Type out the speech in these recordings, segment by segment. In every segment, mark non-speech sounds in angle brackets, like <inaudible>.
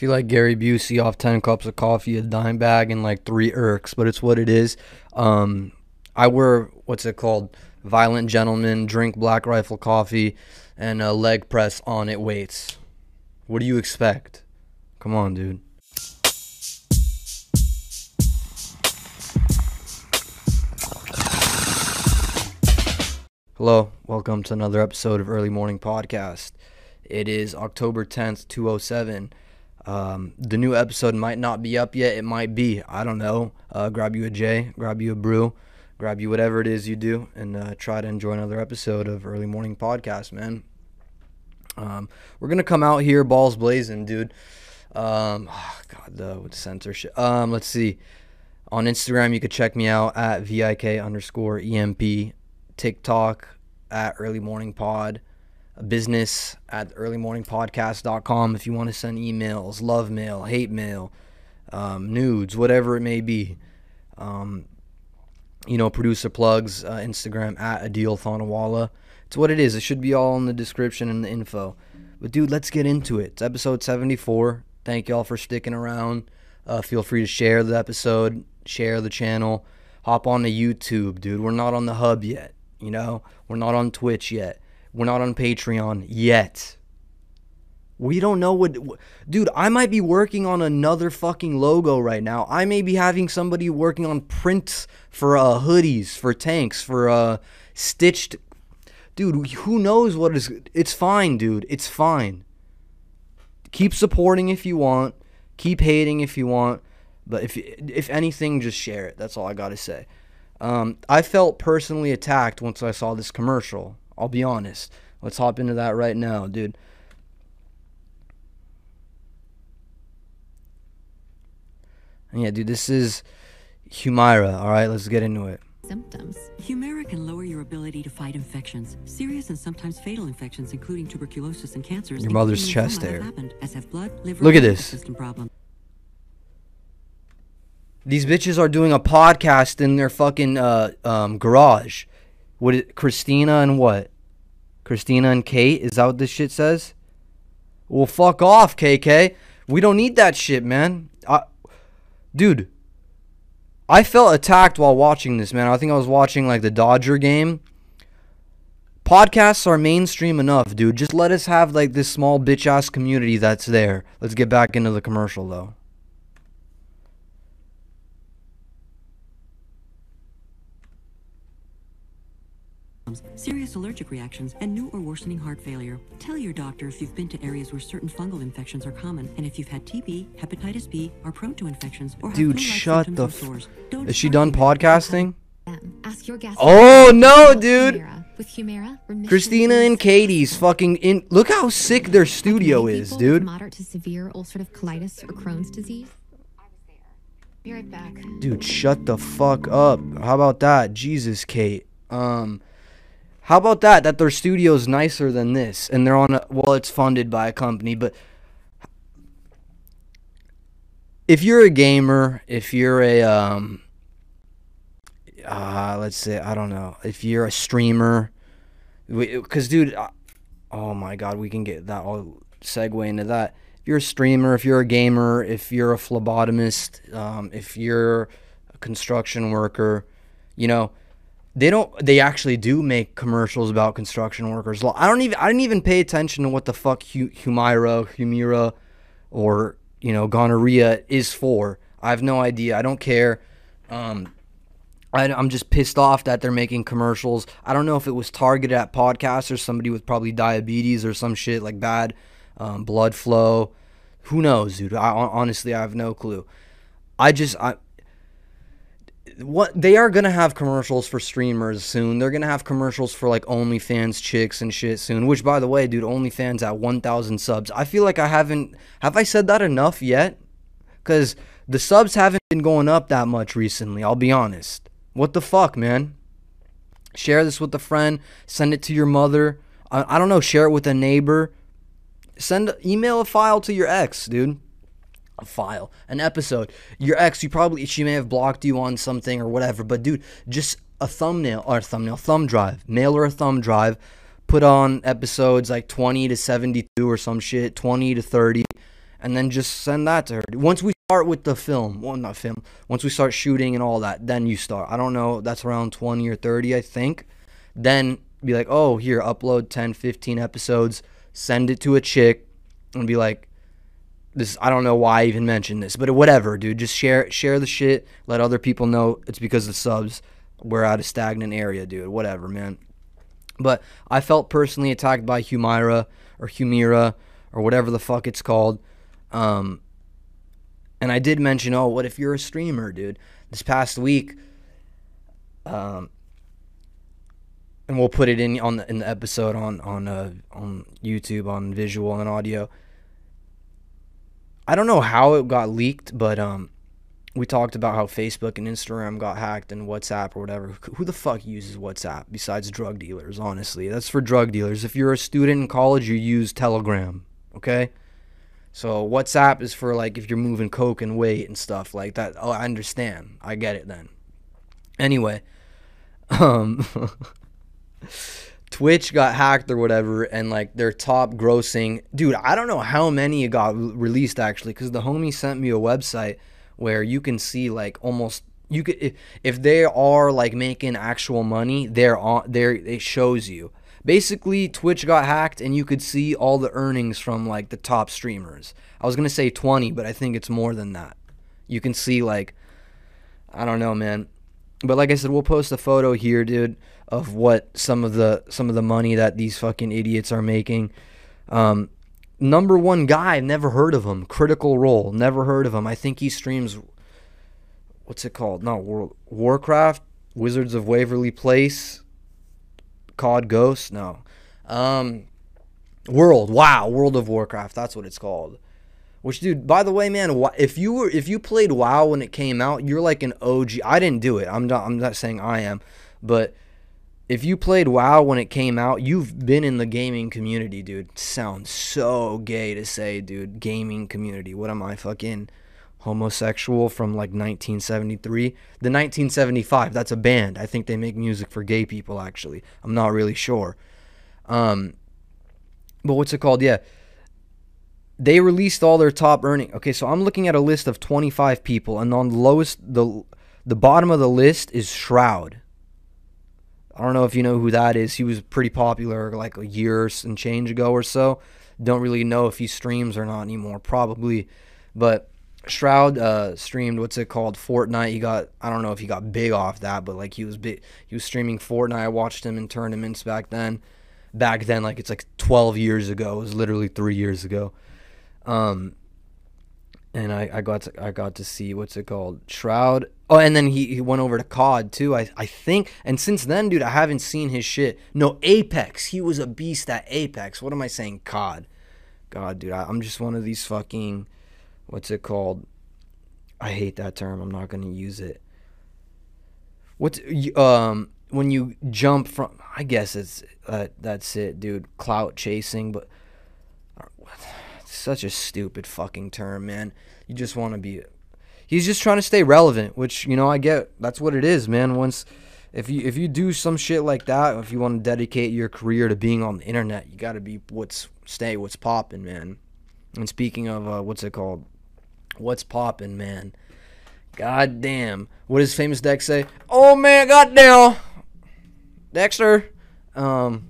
feel like Gary Busey off 10 cups of coffee, a dime bag, and like three irks, but it's what it is. Um, I wear, what's it called? Violent Gentleman, drink Black Rifle coffee, and a leg press on it weights. What do you expect? Come on, dude. Hello, welcome to another episode of Early Morning Podcast. It is October 10th, 207. Um, the new episode might not be up yet. It might be. I don't know. Uh, grab you a J, grab you a brew, grab you whatever it is you do, and uh, try to enjoy another episode of Early Morning Podcast, man. Um, we're to come out here balls blazing, dude. Um, oh God, the with censorship. Um, let's see. On Instagram, you could check me out at VIK underscore EMP. TikTok at Early Morning Pod business at earlymorningpodcast.com if you want to send emails, love mail, hate mail, um, nudes, whatever it may be. Um, you know, producer plugs, uh, Instagram at Adil Thanawala. It's what it is. It should be all in the description and the info. But dude, let's get into it. It's episode 74. Thank y'all for sticking around. Uh, feel free to share the episode, share the channel, hop on to YouTube, dude. We're not on the hub yet. You know, we're not on Twitch yet. We're not on Patreon yet. We don't know what. Dude, I might be working on another fucking logo right now. I may be having somebody working on prints for uh, hoodies, for tanks, for uh, stitched. Dude, who knows what is. It's fine, dude. It's fine. Keep supporting if you want. Keep hating if you want. But if if anything, just share it. That's all I gotta say. Um, I felt personally attacked once I saw this commercial. I'll be honest. Let's hop into that right now, dude. And yeah, dude, this is Humira. All right, let's get into it. Symptoms. Humira can lower your ability to fight infections, serious and sometimes fatal infections, including tuberculosis and cancers. Your mother's chest hair. Happened, as have blood, liver, Look at this. System problem. These bitches are doing a podcast in their fucking uh, um, garage. What? It, Christina and what? Christina and Kate? Is that what this shit says? Well, fuck off, KK. We don't need that shit, man. I, dude, I felt attacked while watching this, man. I think I was watching like the Dodger game. Podcasts are mainstream enough, dude. Just let us have like this small bitch ass community that's there. Let's get back into the commercial though. Serious allergic reactions and new or worsening heart failure. Tell your doctor if you've been to areas where certain fungal infections are common, and if you've had TB, hepatitis B, are prone to infections, or Dude, shut the f- Is she done podcasting? Ask your. Oh, no, dude. Humira, Christina and Katie's fucking in. Look how sick their studio is, dude. Moderate to severe ulcerative colitis or Crohn's disease. Be right back. Dude, shut the fuck up. How about that? Jesus, Kate. Um, how about that? That their studio's nicer than this, and they're on a. Well, it's funded by a company, but if you're a gamer, if you're a um, uh, let's say I don't know, if you're a streamer, because dude, uh, oh my god, we can get that. I'll segue into that. If you're a streamer, if you're a gamer, if you're a phlebotomist, um, if you're a construction worker, you know, they don't. They actually do make commercials about construction workers. I don't even. I didn't even pay attention to what the fuck Humira, Humira, or you know gonorrhea is for. I have no idea. I don't care. Um, I, I'm just pissed off that they're making commercials. I don't know if it was targeted at podcasts or somebody with probably diabetes or some shit like bad um, blood flow. Who knows, dude? I honestly I have no clue. I just I what they are gonna have commercials for streamers soon. They're gonna have commercials for like OnlyFans chicks and shit soon. Which, by the way, dude, OnlyFans at 1,000 subs. I feel like I haven't. Have I said that enough yet? Because the subs haven't been going up that much recently. I'll be honest. What the fuck, man? Share this with a friend. Send it to your mother. I, I don't know. Share it with a neighbor. Send email a file to your ex, dude a file, an episode. Your ex, you probably she may have blocked you on something or whatever, but dude, just a thumbnail or a thumbnail, thumb drive, mail or a thumb drive, put on episodes like 20 to 72 or some shit, 20 to 30, and then just send that to her. Once we start with the film, well, not film. Once we start shooting and all that, then you start. I don't know. That's around 20 or 30, I think. Then be like, oh, here, upload 10, 15 episodes, send it to a chick, and be like, this. I don't know why I even mentioned this, but whatever, dude. Just share share the shit. Let other people know it's because of subs. We're at a stagnant area, dude. Whatever, man. But I felt personally attacked by Humira or Humira or whatever the fuck it's called. Um, and I did mention, oh, what if you're a streamer, dude? This past week, um, and we'll put it in on the, in the episode on on uh, on YouTube on visual and audio. I don't know how it got leaked, but um, we talked about how Facebook and Instagram got hacked and WhatsApp or whatever. Who the fuck uses WhatsApp besides drug dealers? Honestly, that's for drug dealers. If you're a student in college, you use Telegram. Okay. So WhatsApp is for like if you're moving coke and weight and stuff like that. Oh, I understand. I get it then. Anyway, <laughs> um, <laughs> Twitch got hacked or whatever, and like their top grossing, dude. I don't know how many got released actually, because the homie sent me a website where you can see like almost you could if, if they are like making actual money, they're on there. It shows you basically Twitch got hacked and you could see all the earnings from like the top streamers. I was gonna say 20, but I think it's more than that. You can see like I don't know, man. But like I said, we'll post a photo here, dude, of what some of the some of the money that these fucking idiots are making. Um, number one guy, never heard of him. Critical Role, never heard of him. I think he streams. What's it called? Not War, Warcraft, Wizards of Waverly Place, COD Ghost. No, um, World. Wow, World of Warcraft. That's what it's called. Which, dude, by the way, man, if you were if you played WoW when it came out, you're like an OG. I didn't do it. I'm not. I'm not saying I am, but if you played WoW when it came out, you've been in the gaming community, dude. Sounds so gay to say, dude. Gaming community. What am I fucking homosexual from like 1973? The 1975. That's a band. I think they make music for gay people. Actually, I'm not really sure. Um, but what's it called? Yeah. They released all their top earning. Okay, so I'm looking at a list of 25 people, and on the lowest, the the bottom of the list is Shroud. I don't know if you know who that is. He was pretty popular like a year and change ago or so. Don't really know if he streams or not anymore. Probably, but Shroud uh, streamed what's it called Fortnite. He got I don't know if he got big off that, but like he was big. He was streaming Fortnite. I watched him in tournaments back then. Back then, like it's like 12 years ago. It was literally three years ago. Um, and I, I got to, I got to see what's it called Shroud. Oh, and then he, he went over to COD too. I I think, and since then, dude, I haven't seen his shit. No Apex. He was a beast at Apex. What am I saying? COD. God, dude, I, I'm just one of these fucking what's it called? I hate that term. I'm not gonna use it. What's um when you jump from? I guess it's uh, that's it, dude. Clout chasing, but such a stupid fucking term, man. You just want to be. He's just trying to stay relevant, which you know I get. That's what it is, man. Once, if you if you do some shit like that, if you want to dedicate your career to being on the internet, you got to be what's stay what's popping, man. And speaking of uh, what's it called, what's popping, man. God damn. What does famous Dex say? Oh man, goddamn. Dexter. Um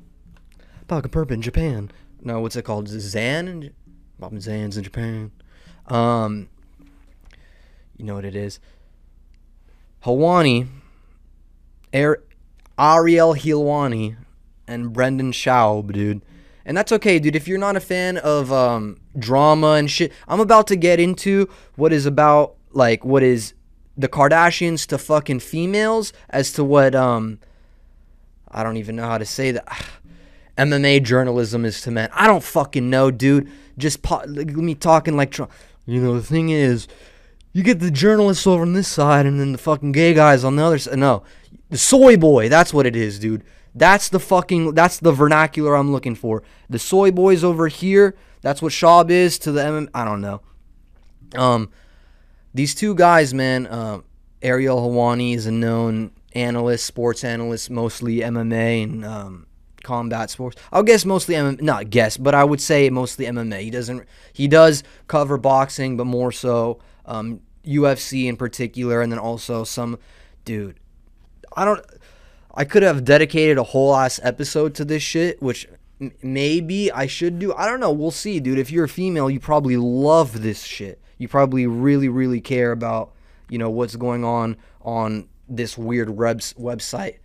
Poppin' Perp in Japan. No, what's it called? Zan? Bob Zans in Japan. Um, you know what it is. Helwani, Ar- Ariel Helwani, and Brendan Schaub, dude. And that's okay, dude. If you're not a fan of um, drama and shit, I'm about to get into what is about like what is the Kardashians to fucking females as to what um I don't even know how to say that. <sighs> MMA journalism is to men. I don't fucking know, dude just po- me talking like Trump. you know the thing is you get the journalists over on this side and then the fucking gay guys on the other side no the soy boy that's what it is dude that's the fucking that's the vernacular i'm looking for the soy boys over here that's what Schaub is to the MM. I don't know. Um, these two guys, man. Uh, Ariel Helwani is a known analyst, sports analyst, mostly MMA and um, combat sports. I'll guess mostly MMA, not guess, but I would say mostly MMA. He doesn't he does cover boxing, but more so um, UFC in particular, and then also some dude. I don't. I could have dedicated a whole ass episode to this shit, which m- maybe I should do. I don't know. We'll see, dude. If you're a female, you probably love this shit. You probably really, really care about you know what's going on on this weird webs- website.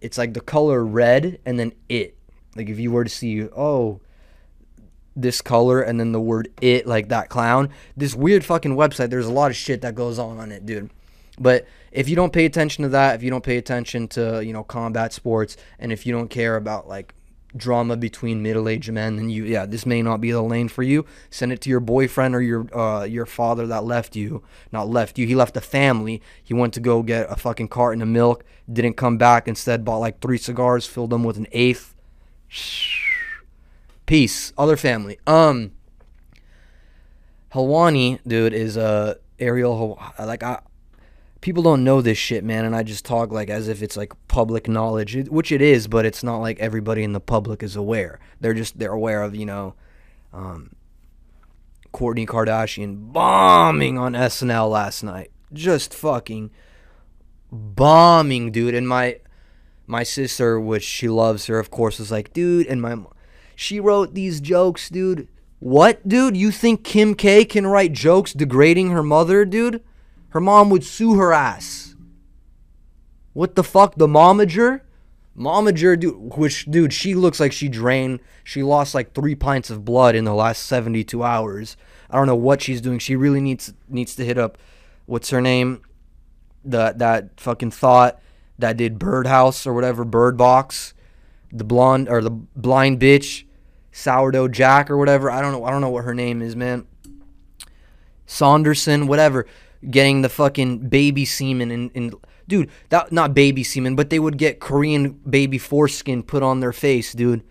It's like the color red and then it. Like if you were to see, oh, this color and then the word it like that clown this weird fucking website there's a lot of shit that goes on on it dude but if you don't pay attention to that if you don't pay attention to you know combat sports and if you don't care about like drama between middle-aged men then you yeah this may not be the lane for you send it to your boyfriend or your uh your father that left you not left you he left a family he went to go get a fucking carton of milk didn't come back instead bought like three cigars filled them with an eighth <sighs> Peace. Other family. Um Helwani, dude, is uh Ariel like I people don't know this shit, man, and I just talk like as if it's like public knowledge, which it is, but it's not like everybody in the public is aware. They're just they're aware of, you know, um Courtney Kardashian bombing on SNL last night. Just fucking bombing, dude. And my my sister, which she loves her, of course, was like, dude, and my she wrote these jokes, dude. What, dude? You think Kim K can write jokes degrading her mother, dude? Her mom would sue her ass. What the fuck? The momager? Momager, dude, which, dude, she looks like she drained, she lost like three pints of blood in the last 72 hours. I don't know what she's doing. She really needs needs to hit up, what's her name? The, that fucking thought that did Birdhouse or whatever, Bird Box. The blonde, or the blind bitch, Sourdough Jack or whatever. I don't know. I don't know what her name is, man. Saunderson, whatever, getting the fucking baby semen in, in dude, that not baby semen, but they would get Korean baby foreskin put on their face, dude,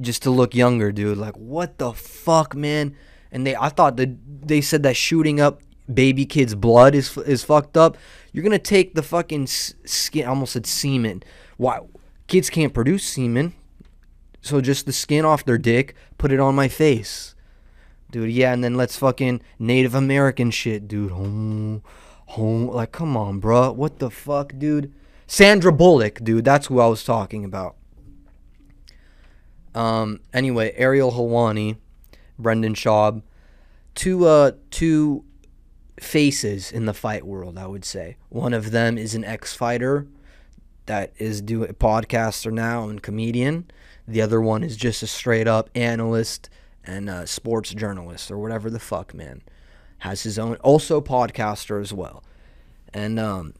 just to look younger, dude. Like what the fuck, man? And they, I thought that they said that shooting up baby kids' blood is is fucked up. You're gonna take the fucking skin, I almost said semen. Why? Kids can't produce semen, so just the skin off their dick, put it on my face dude. Yeah, and then let's fucking Native American shit, dude. Home, home. Like, come on, bruh. What the fuck, dude? Sandra Bullock, dude. That's who I was talking about. Um. Anyway, Ariel Helwani, Brendan Schaub, two uh two faces in the fight world. I would say one of them is an ex-fighter that is do a podcaster now and comedian. The other one is just a straight up analyst and uh, sports journalist or whatever the fuck, man. Has his own, also podcaster as well. And um,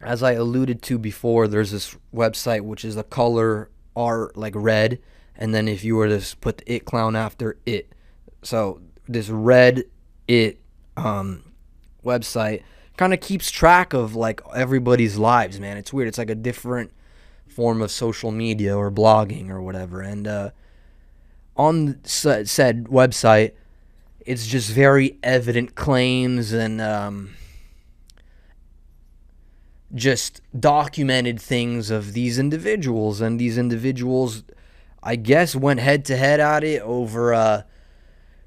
as I alluded to before, there's this website which is the color art like red, and then if you were to put the it clown after it, so this red it um, website kind of keeps track of like everybody's lives, man. It's weird. It's like a different form of social media or blogging or whatever, and uh, on said website, it's just very evident claims and um, just documented things of these individuals, and these individuals, I guess, went head to head at it over uh,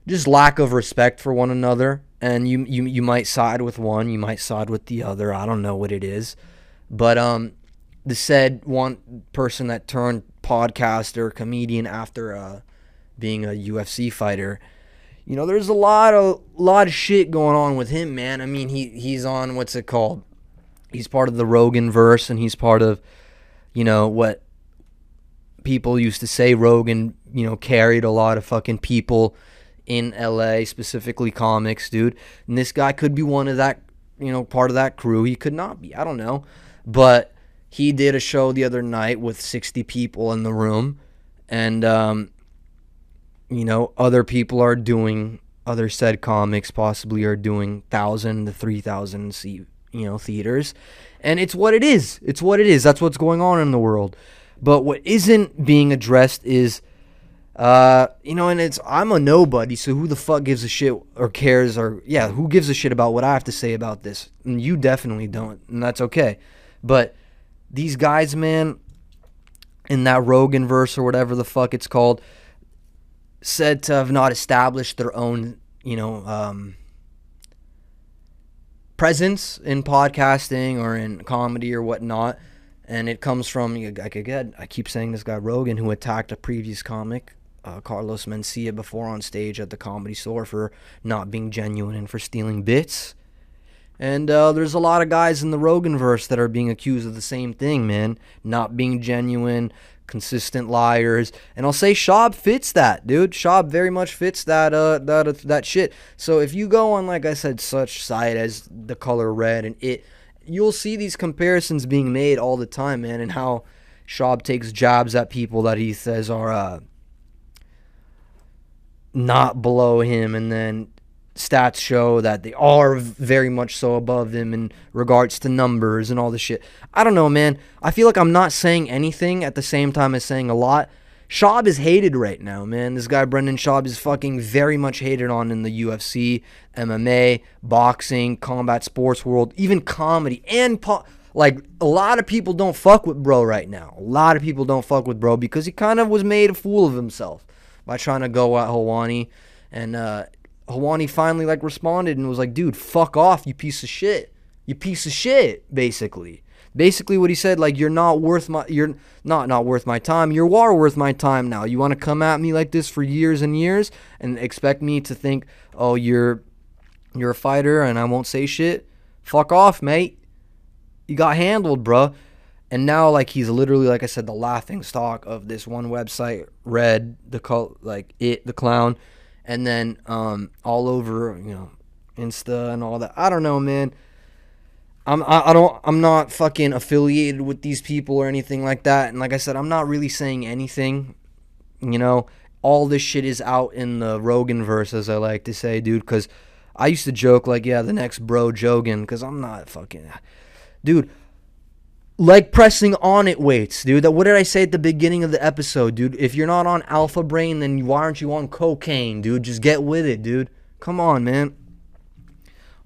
just lack of respect for one another. And you, you you might side with one, you might side with the other. I don't know what it is, but um, the said one person that turned podcaster, comedian after uh, being a UFC fighter. You know, there's a lot of lot of shit going on with him, man. I mean, he he's on what's it called? He's part of the Rogan verse, and he's part of, you know, what people used to say. Rogan, you know, carried a lot of fucking people in LA, specifically comics, dude. And this guy could be one of that, you know, part of that crew. He could not be. I don't know, but he did a show the other night with 60 people in the room, and um, you know, other people are doing other said comics possibly are doing thousand to three thousand seat, you know, theaters, and it's what it is. It's what it is. That's what's going on in the world. But what isn't being addressed is, uh, you know, and it's I'm a nobody, so who the fuck gives a shit or cares or yeah, who gives a shit about what I have to say about this? And you definitely don't, and that's okay. But these guys, man, in that Rogan verse or whatever the fuck it's called, said to have not established their own, you know, um, presence in podcasting or in comedy or whatnot. And it comes from, like again, I keep saying this guy Rogan who attacked a previous comic, uh, Carlos Mencia, before on stage at the comedy store for not being genuine and for stealing bits. And uh, there's a lot of guys in the Rogan verse that are being accused of the same thing, man. Not being genuine, consistent liars. And I'll say Schaub fits that, dude. Schaub very much fits that uh that uh, that shit. So if you go on like I said such site as the color red and it you'll see these comparisons being made all the time, man, and how Schaub takes jabs at people that he says are uh not below him and then stats show that they are very much so above them in regards to numbers and all this shit. I don't know, man. I feel like I'm not saying anything at the same time as saying a lot. Schaub is hated right now, man. This guy Brendan Schaub is fucking very much hated on in the UFC, MMA, boxing, combat sports world, even comedy and po- like a lot of people don't fuck with bro right now. A lot of people don't fuck with bro because he kind of was made a fool of himself by trying to go at Helwani and uh Helwani finally like responded and was like, dude, fuck off, you piece of shit. You piece of shit, basically. Basically what he said, like, you're not worth my you're not not worth my time. You are worth my time now. You want to come at me like this for years and years and expect me to think, oh, you're you're a fighter and I won't say shit? Fuck off, mate. You got handled, bruh. And now, like, he's literally, like I said, the laughing stock of this one website, Red, the cult, like it, the clown and then um, all over you know Insta and all that. I don't know, man. I'm I, I don't I'm not fucking affiliated with these people or anything like that. And like I said, I'm not really saying anything. You know, all this shit is out in the Rogan verse, as I like to say, dude. Because I used to joke like, yeah, the next bro Jogan, because I'm not fucking, dude like pressing on it weights, dude. That what did I say at the beginning of the episode, dude? If you're not on alpha brain, then why aren't you on cocaine, dude? Just get with it, dude. Come on, man.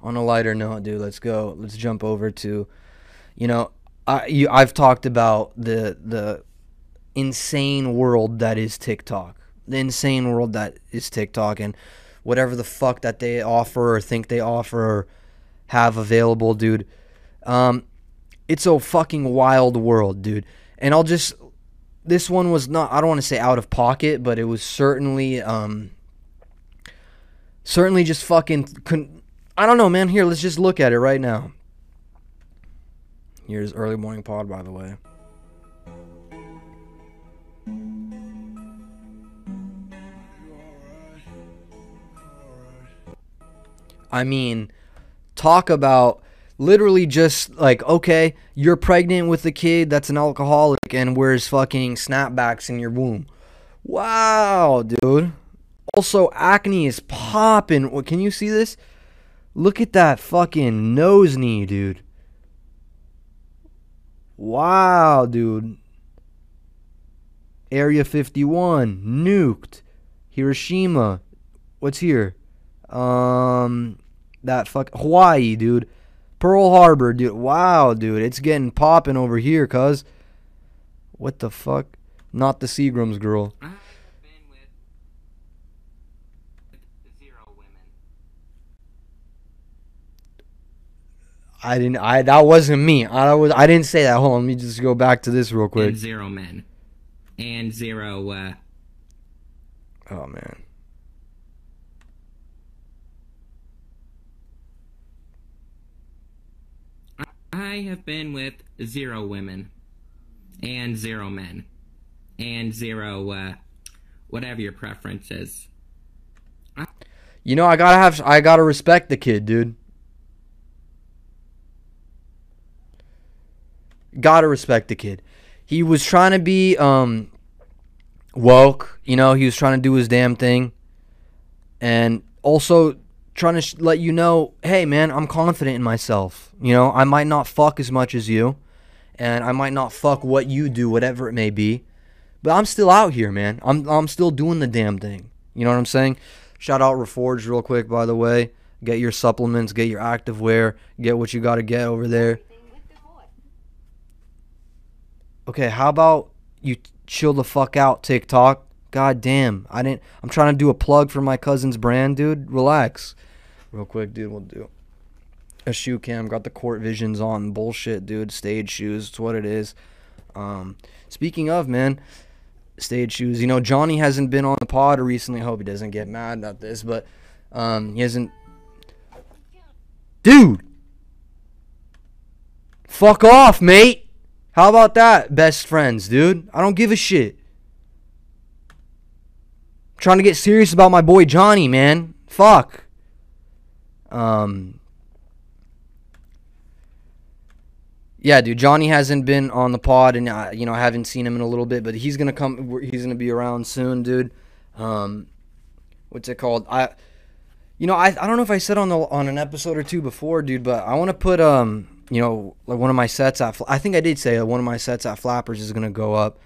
On a lighter note, dude, let's go. Let's jump over to, you know, I you, I've talked about the the insane world that is TikTok, the insane world that is TikTok, and whatever the fuck that they offer or think they offer or have available, dude. Um, it's a fucking wild world, dude. And I'll just this one was not I don't want to say out of pocket, but it was certainly um certainly just fucking con- I don't know, man. Here, let's just look at it right now. Here's early morning pod by the way. I mean, talk about literally just like, okay, you're pregnant with a kid that's an alcoholic and wears fucking snapbacks in your womb. Wow, dude. Also, acne is popping. What Can you see this? Look at that fucking nose knee, dude. Wow, dude. Area 51 nuked. Hiroshima. What's here? Um that fuck Hawaii, dude. Pearl Harbor, dude. Wow, dude. It's getting popping over here, cuz. What the fuck? Not the Seagrams girl. I I didn't. I that wasn't me. I was. I didn't say that. Hold on. Let me just go back to this real quick. And zero men, and zero. Uh... Oh man. I have been with zero women and zero men and zero uh, whatever your preference is. I- you know, I gotta have, I gotta respect the kid, dude. Gotta respect the kid. He was trying to be um woke, you know. He was trying to do his damn thing, and also trying to sh- let you know, hey man, I'm confident in myself. You know, I might not fuck as much as you, and I might not fuck what you do, whatever it may be, but I'm still out here, man. I'm I'm still doing the damn thing. You know what I'm saying? Shout out Reforge real quick, by the way. Get your supplements, get your active wear, get what you got to get over there. Okay, how about you chill the fuck out, TikTok. God damn. I didn't I'm trying to do a plug for my cousin's brand, dude. Relax. Real quick, dude, we'll do a shoe cam. Got the court visions on. Bullshit, dude. Stage shoes. It's what it is. Um, speaking of, man, stage shoes. You know, Johnny hasn't been on the pod recently. I hope he doesn't get mad at this, but um, he hasn't. Dude, fuck off, mate. How about that, best friends, dude? I don't give a shit. trying to get serious about my boy Johnny, man. Fuck. Um. Yeah, dude. Johnny hasn't been on the pod, and uh, you know I haven't seen him in a little bit, but he's gonna come. He's gonna be around soon, dude. Um, what's it called? I, you know, I, I don't know if I said on the on an episode or two before, dude, but I want to put um, you know, like one of my sets at. I think I did say one of my sets at Flappers is gonna go up.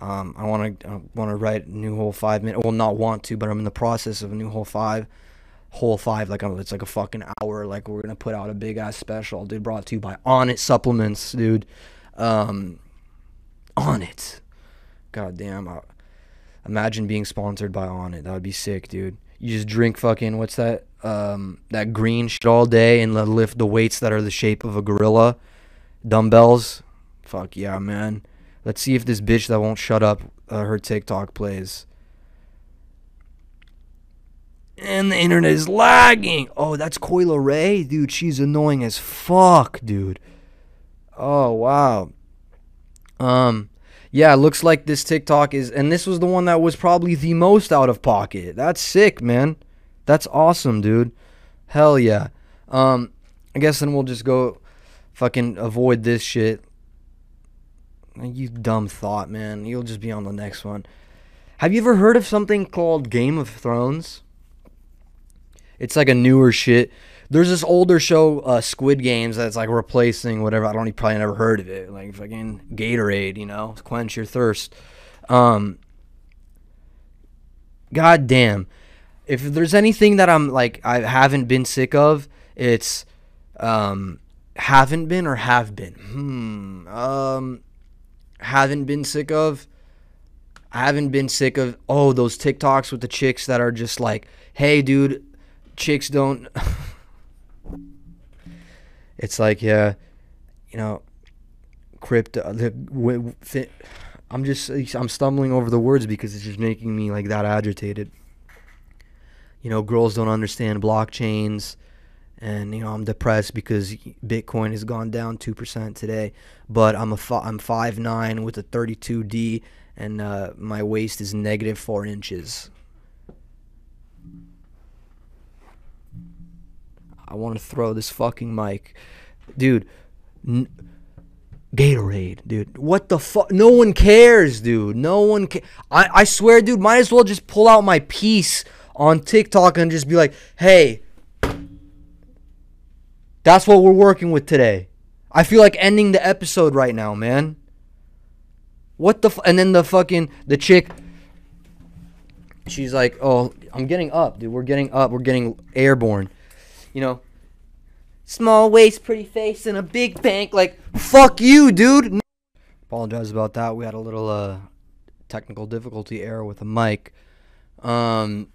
Um, I want to want to write a new whole five minute. Well, not want to, but I'm in the process of a new whole five whole five like it's like a fucking hour like we're gonna put out a big ass special dude brought to you by Onnit supplements dude. Um Onnit. God damn I, imagine being sponsored by Onnit that would be sick dude. You just drink fucking what's that um that green shit all day and lift the weights that are the shape of a gorilla. Dumbbells? Fuck yeah man. Let's see if this bitch that won't shut up uh, her tiktok plays and the internet is lagging. Oh, that's Coila Ray, dude. She's annoying as fuck, dude. Oh wow. Um, yeah, looks like this TikTok is, and this was the one that was probably the most out of pocket. That's sick, man. That's awesome, dude. Hell yeah. Um, I guess then we'll just go, fucking avoid this shit. You dumb thought, man. You'll just be on the next one. Have you ever heard of something called Game of Thrones? It's like a newer shit. There's this older show, uh, Squid Games, that's like replacing whatever. I don't you probably never heard of it. Like fucking Gatorade, you know, quench your thirst. Um, God damn. If there's anything that I'm like I haven't been sick of, it's um haven't been or have been. Hmm. Um haven't been sick of. I haven't been sick of oh those TikToks with the chicks that are just like, "Hey dude, chicks don't <laughs> it's like yeah you know crypto the i'm just i'm stumbling over the words because it's just making me like that agitated. You know girls don't understand blockchains and you know i'm depressed because bitcoin has gone down 2% today but i'm a fi- i'm 5'9 with a 32d and uh, my waist is negative 4 inches I want to throw this fucking mic. Dude, n- Gatorade, dude. What the fuck? No one cares, dude. No one ca- I, I swear, dude, might as well just pull out my piece on TikTok and just be like, hey, that's what we're working with today. I feel like ending the episode right now, man. What the f- and then the fucking the chick she's like, "Oh, I'm getting up, dude. We're getting up. We're getting airborne." You know, small waist, pretty face, and a big bank. Like, fuck you, dude. Apologize about that. We had a little uh, technical difficulty error with the mic. Um,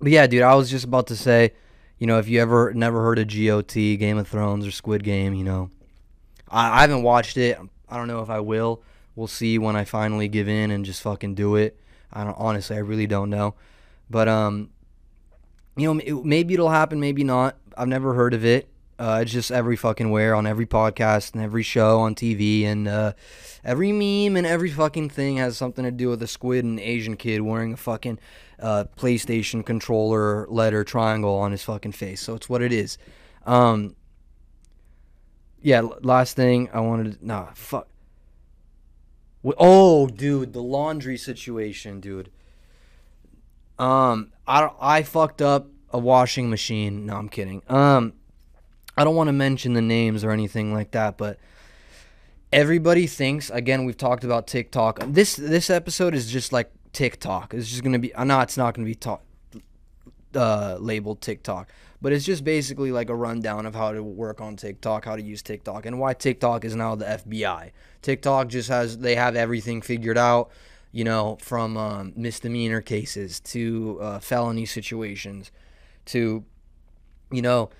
but yeah, dude, I was just about to say, you know, if you ever never heard of GOT, Game of Thrones, or Squid Game, you know, I, I haven't watched it. I don't know if I will. We'll see when I finally give in and just fucking do it. I don't honestly, I really don't know. But um, you know, it, maybe it'll happen, maybe not. I've never heard of it. Uh, it's just every fucking where on every podcast and every show on TV and uh, every meme and every fucking thing has something to do with a squid and Asian kid wearing a fucking uh, PlayStation controller letter triangle on his fucking face. So it's what it is. Um, yeah, last thing I wanted to, nah, fuck. Oh, dude, the laundry situation, dude. Um, I I fucked up a washing machine. No, I'm kidding. Um, I don't want to mention the names or anything like that, but everybody thinks. Again, we've talked about TikTok. This this episode is just like TikTok. It's just gonna be. Uh, no, it's not gonna be talk. uh, labeled TikTok. But it's just basically like a rundown of how to work on TikTok, how to use TikTok, and why TikTok is now the FBI. TikTok just has they have everything figured out, you know, from um, misdemeanor cases to uh, felony situations to, you know,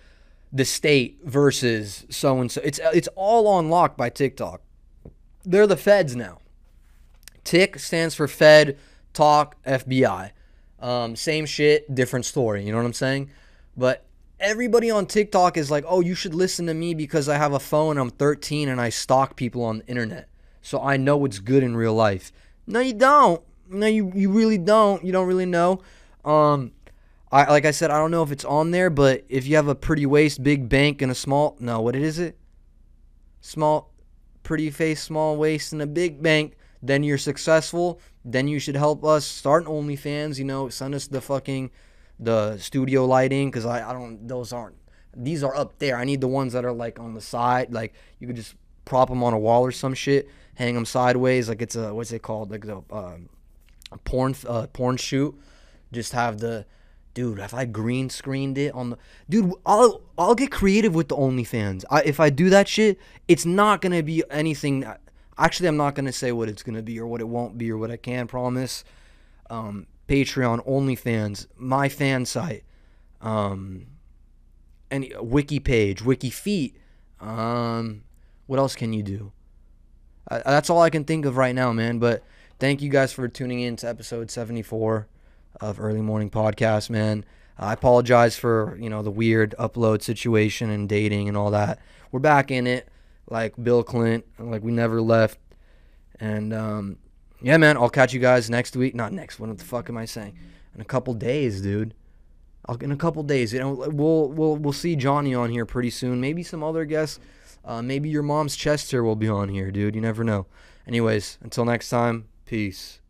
the state versus so and so. It's it's all unlocked by TikTok. They're the feds now. Tick stands for Fed, Talk, FBI. Um, same shit, different story. You know what I'm saying? But everybody on TikTok is like, oh, you should listen to me because I have a phone. I'm 13 and I stalk people on the internet. So I know what's good in real life. No, you don't. No, you, you really don't. You don't really know. Um, I like I said, I don't know if it's on there, but if you have a pretty waist, big bank, and a small no, what is it? Small, pretty face, small waist, and a big bank, then you're successful. Then you should help us start OnlyFans. You know, send us the fucking the studio lighting because I I don't those aren't these are up there. I need the ones that are like on the side, like you could just prop them on a wall or some shit, hang them sideways, like it's a what's it called, like the um, porn uh, porn shoot. Just have the dude. If I green screened it on the dude, I'll I'll get creative with the OnlyFans. I, if I do that shit, it's not gonna be anything. Actually, I'm not gonna say what it's gonna be or what it won't be or what I can promise. Um, Patreon, OnlyFans, my fan site, um, any wiki page, wiki feet. Um, what else can you do? Uh, that's all I can think of right now, man. But thank you guys for tuning in to episode 74 of Early Morning Podcast, man. I apologize for you know the weird upload situation and dating and all that. We're back in it, like Bill Clint, like we never left. And um, yeah, man, I'll catch you guys next week. Not next. What the fuck am I saying? In a couple days, dude. I'll, in a couple days, you know, we'll we'll we'll see Johnny on here pretty soon. Maybe some other guests. Uh, maybe your mom's Chester will be on here, dude. You never know. Anyways, until next time, peace.